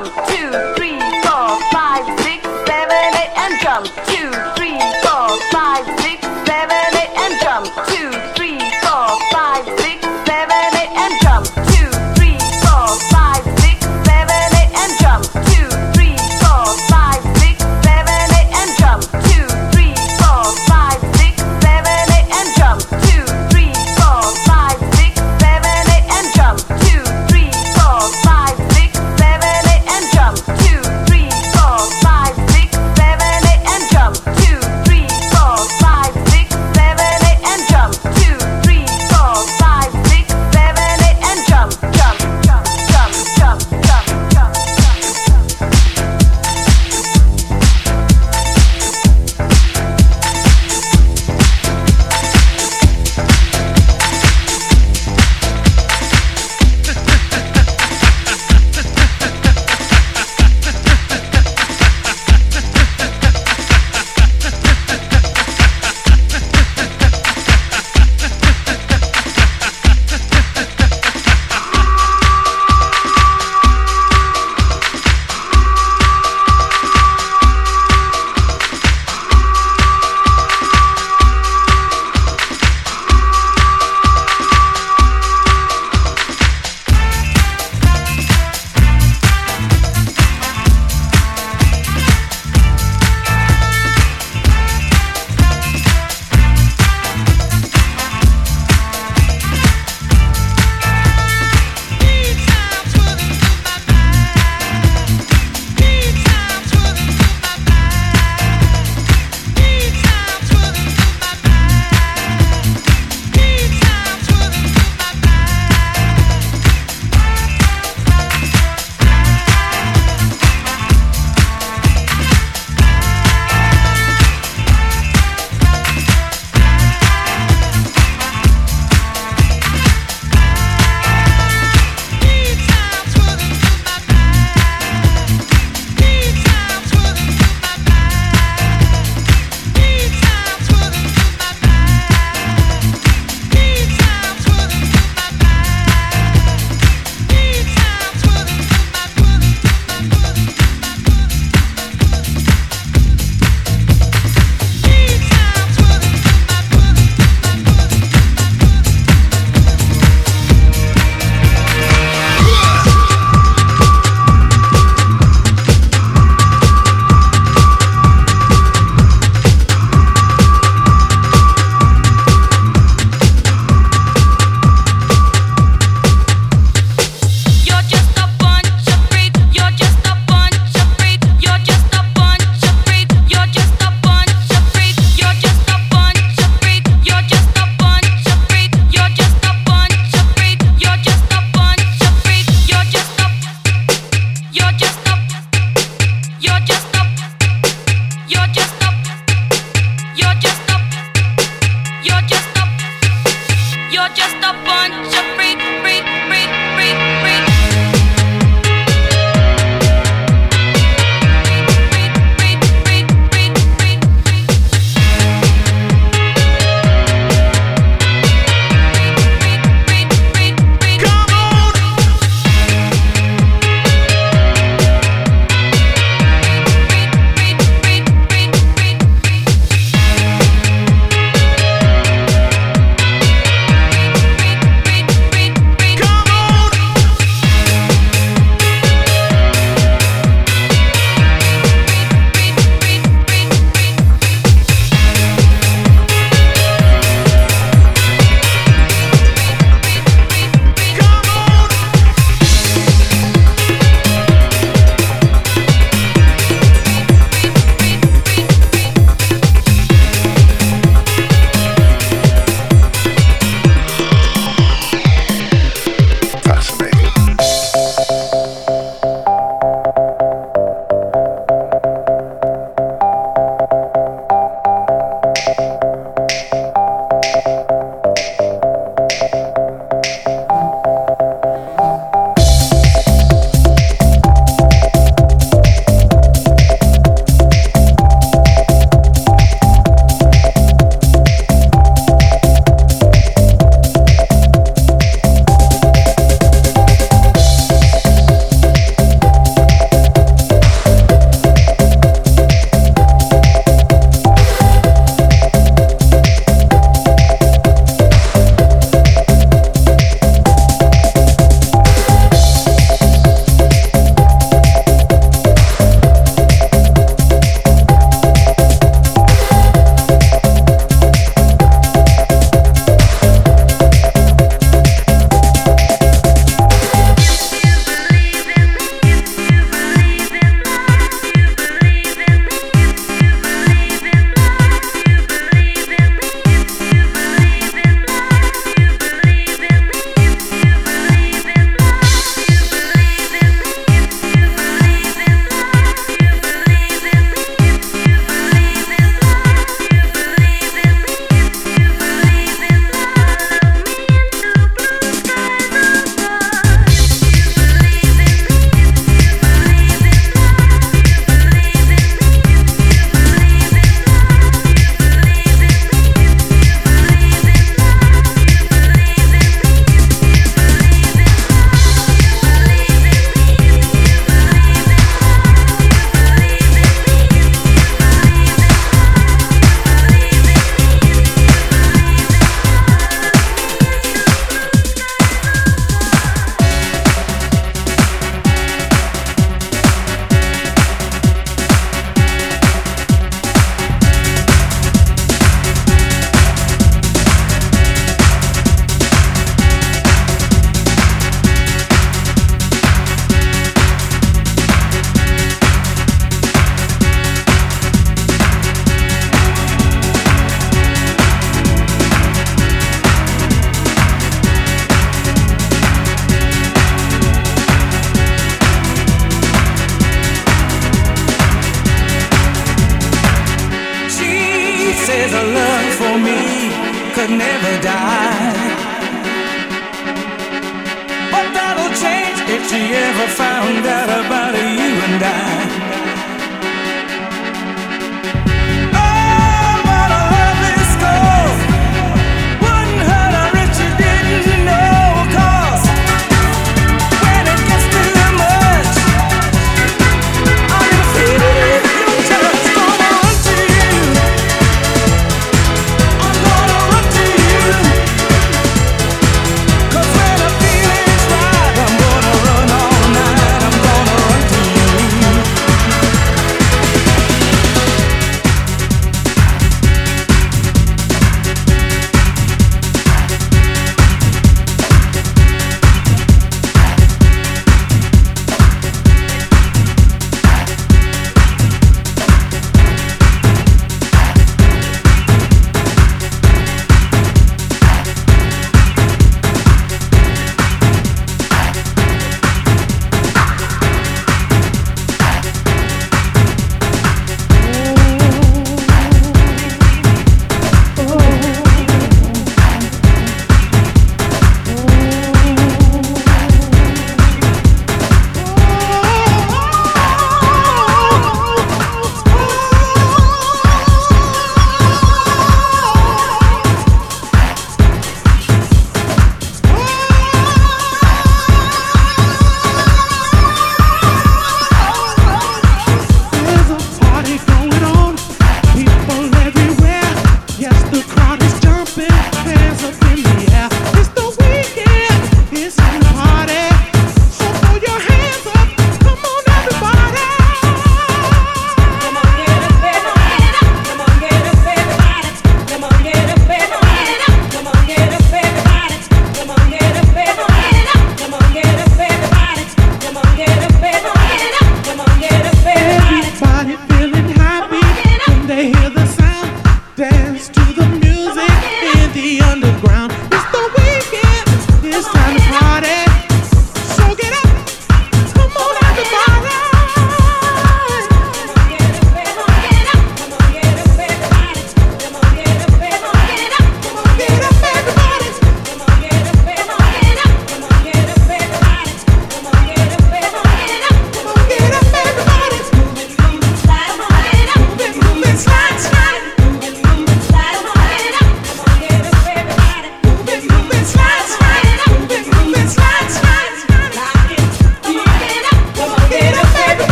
Six,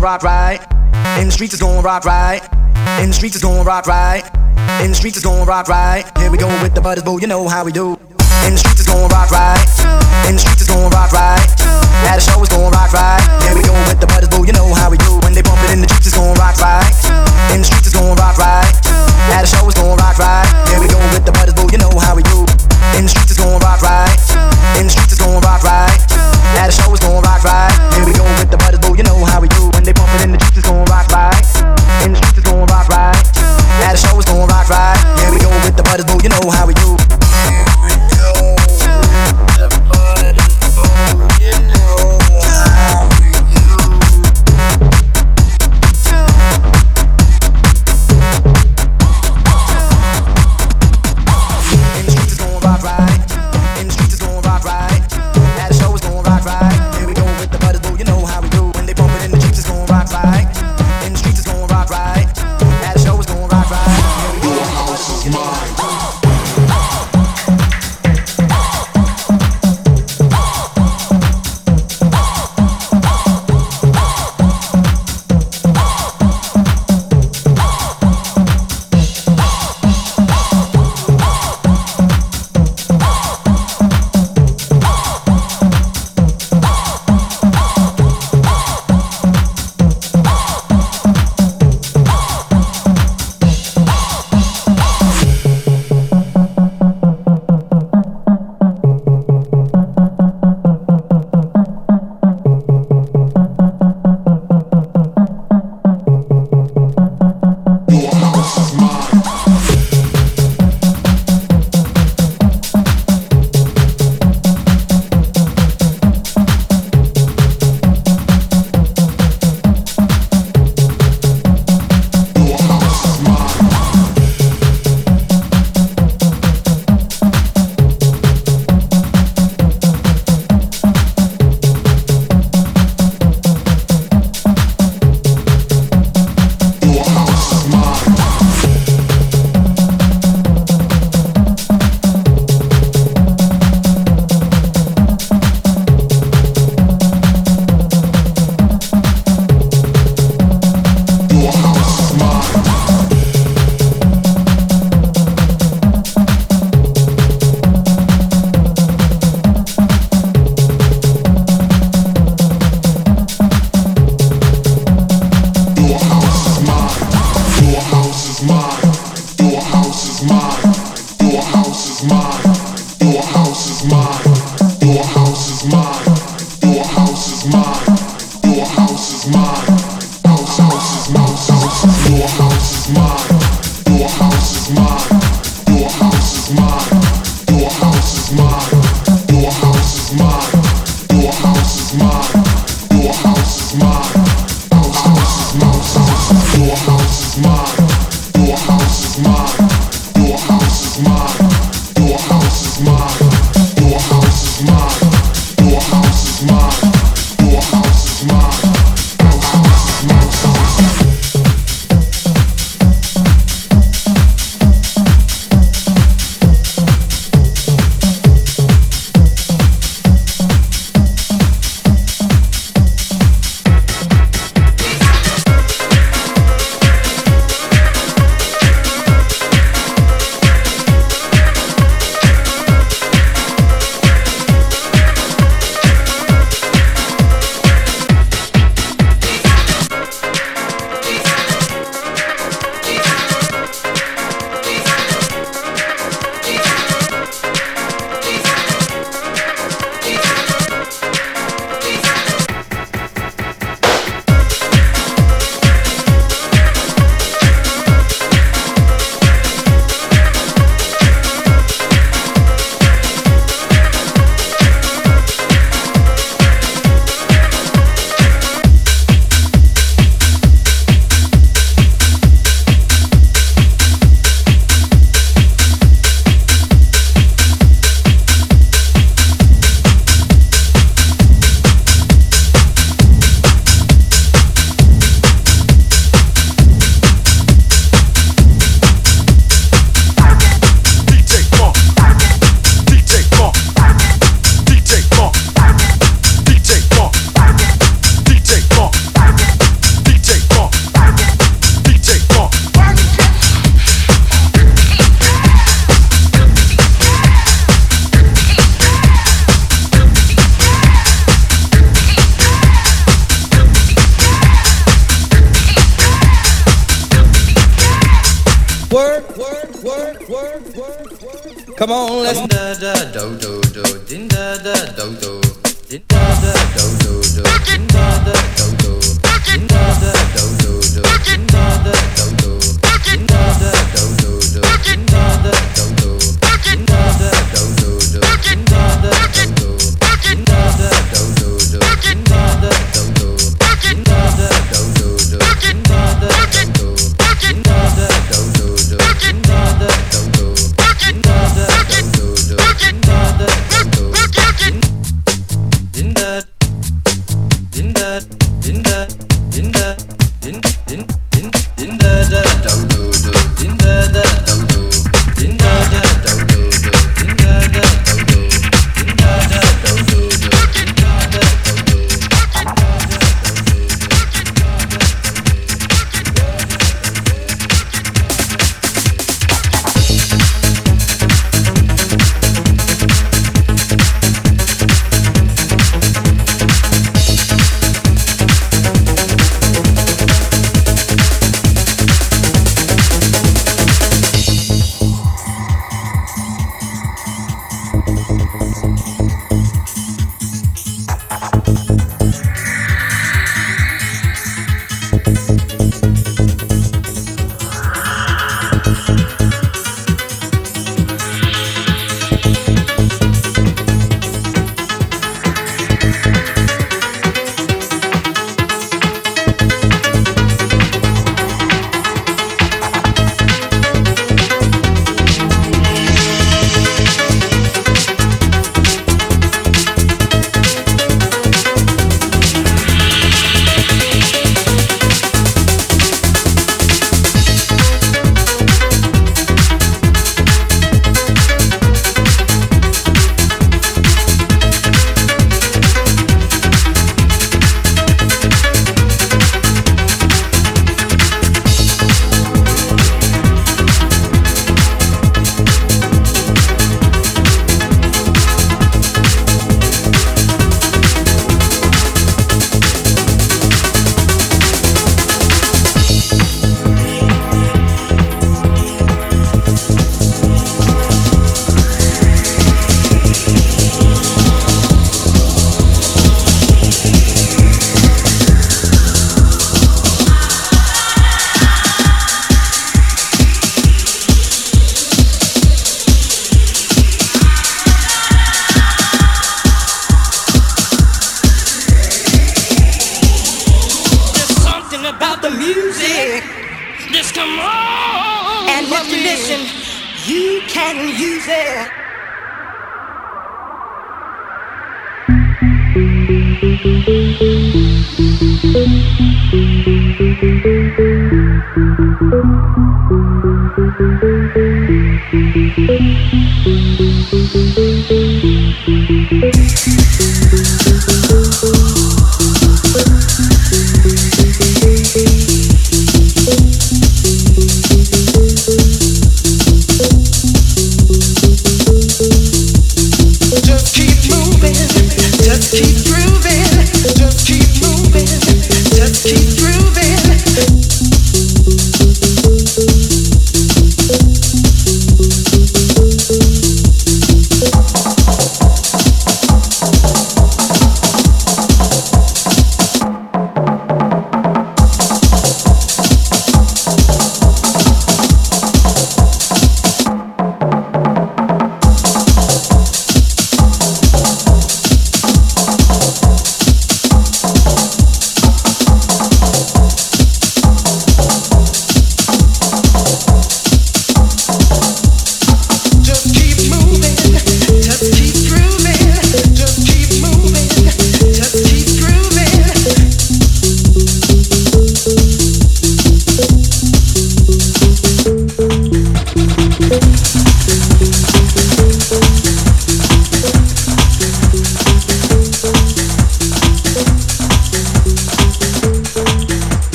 rock right. In the streets is gon' rock right. In the streets is gon' rock right. In the streets is gon' rock right. Here we go with the butters, boo. You know how we do.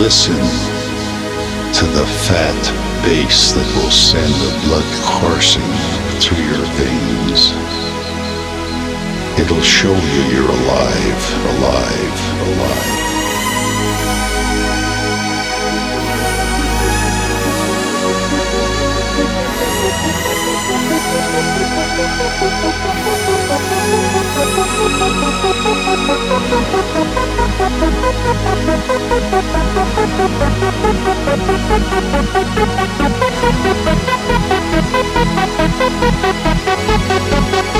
listen to the fat bass that will send the blood coursing through your veins. It'll show you you're alive, alive, alive. Thank you. Thank you.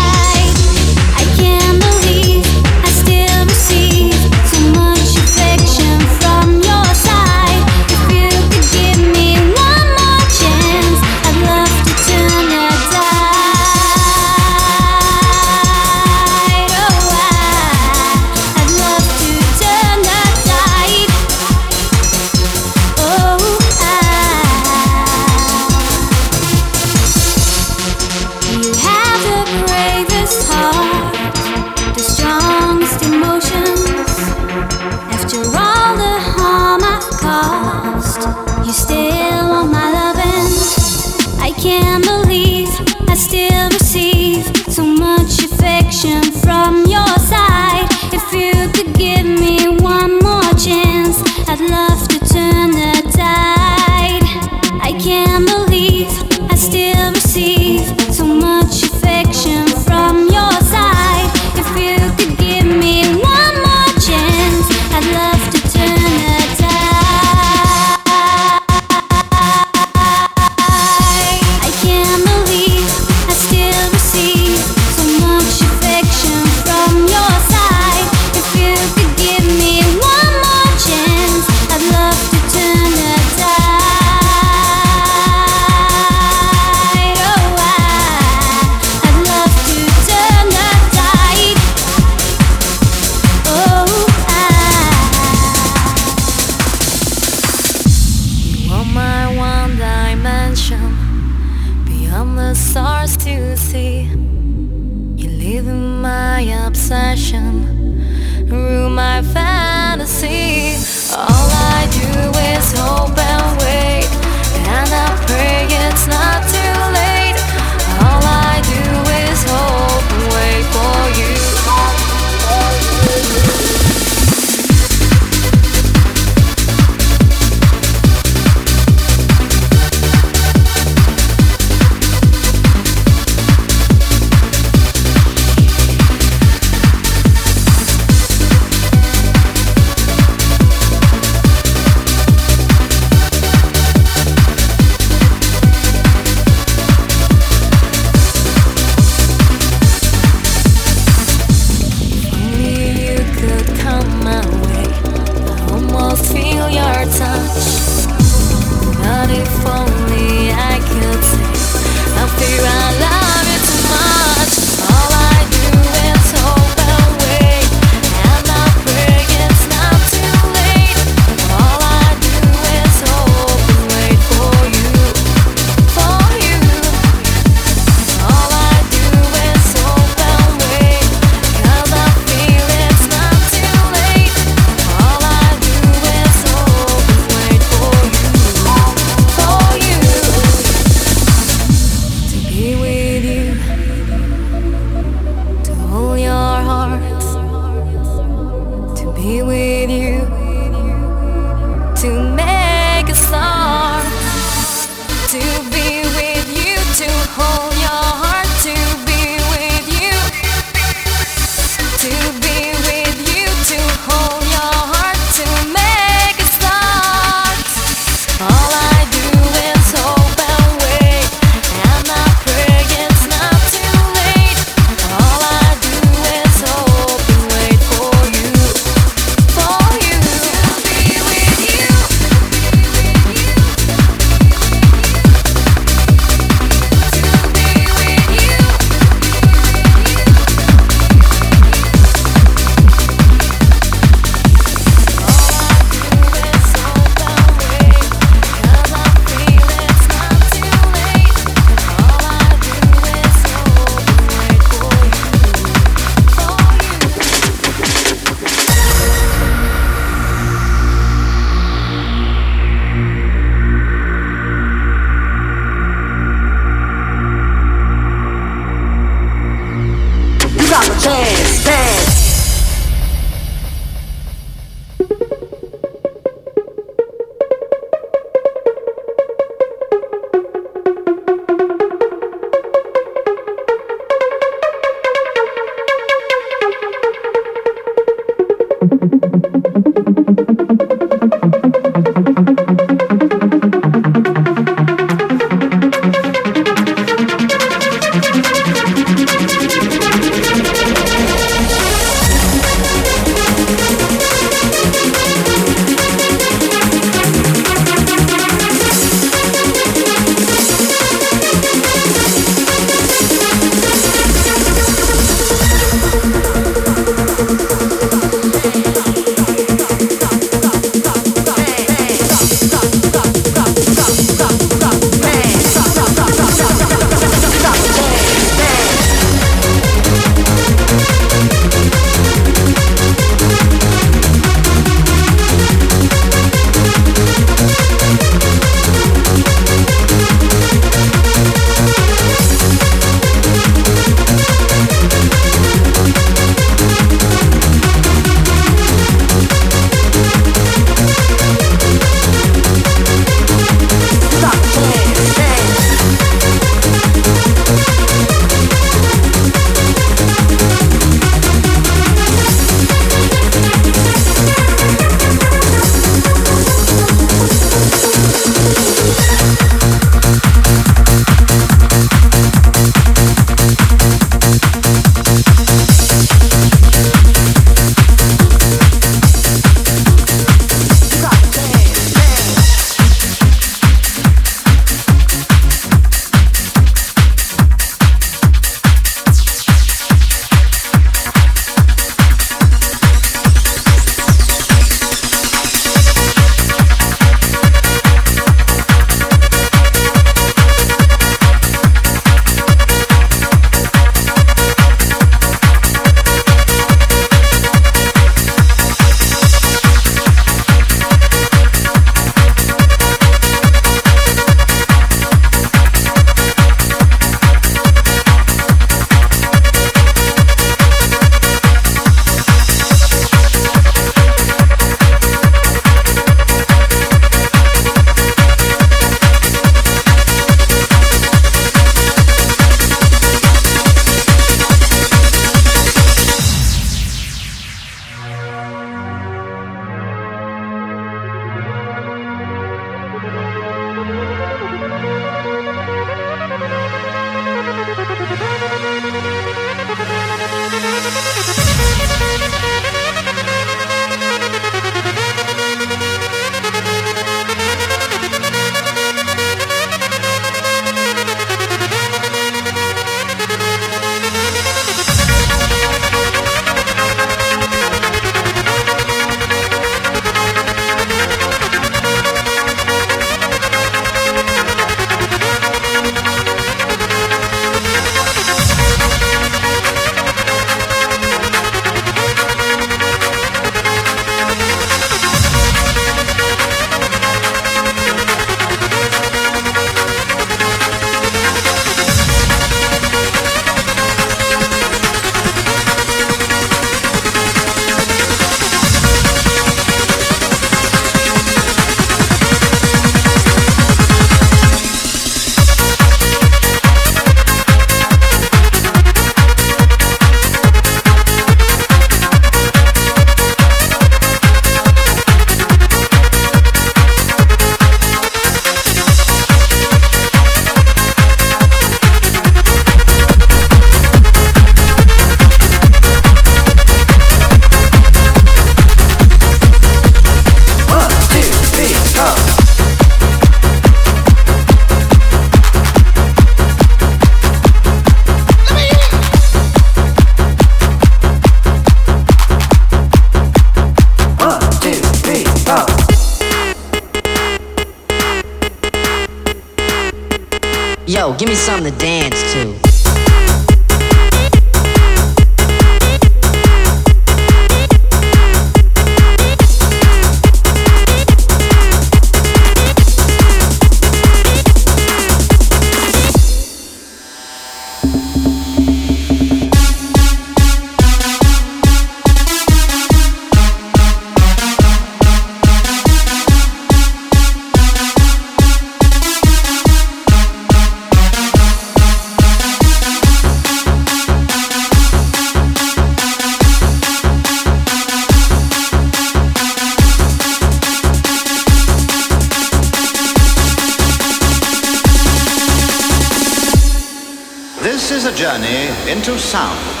Into sound.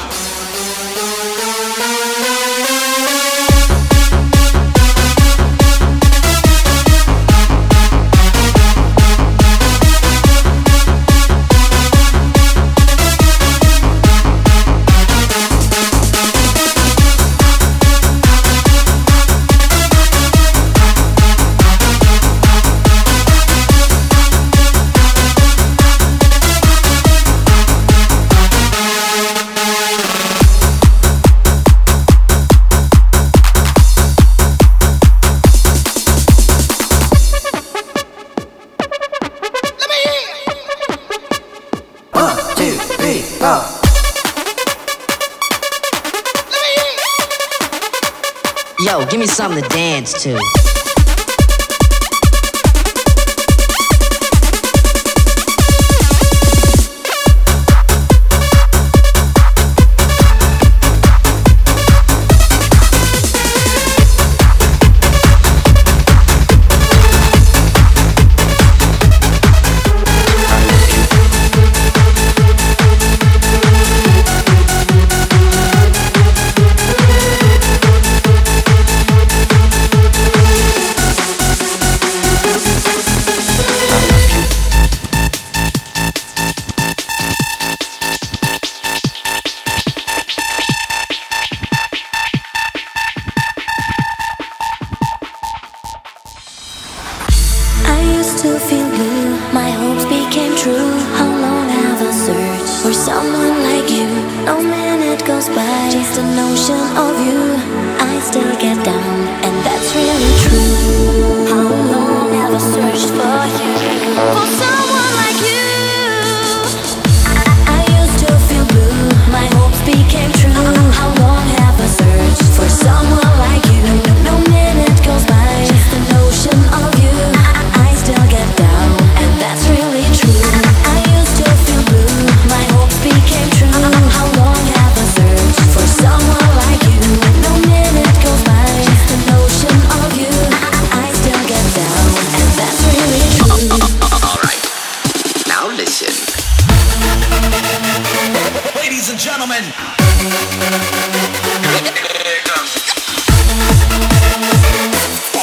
To.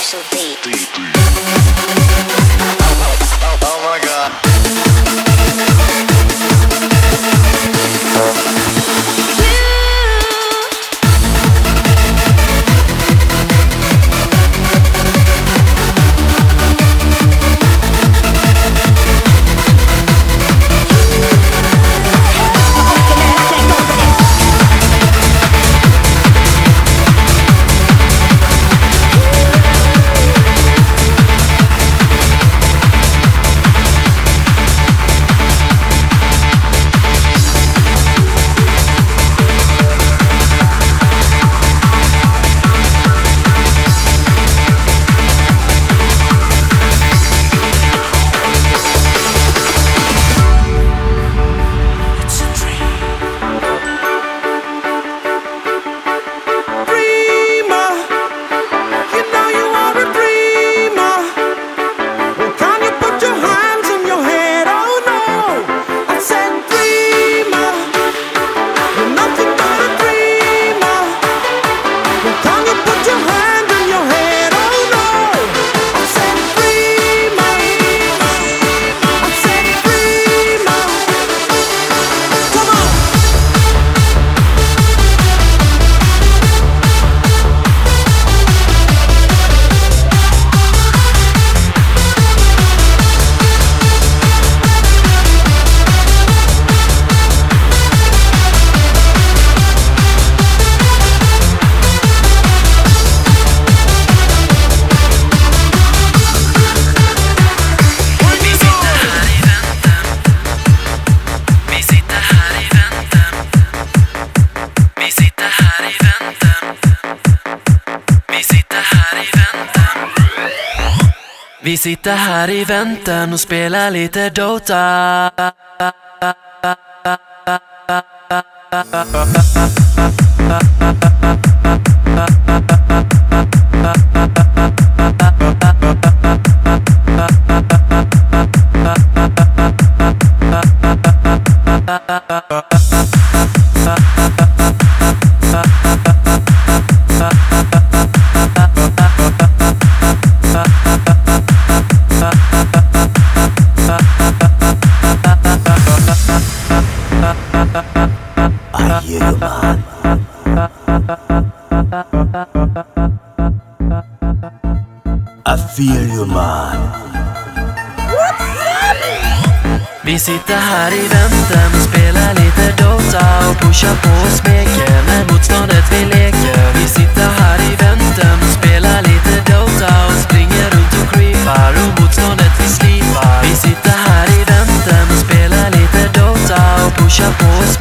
so deep. här i väntan och spelar lite Dota. Burman. Vi sitter här i väntan spelar lite Dota och pushar på och smeker med motståndet vi leker. Vi sitter här i väntan spelar lite Dota och springer runt och creepar och motståndet vi slipar. Vi sitter här i väntan spelar lite Dota och pushar på och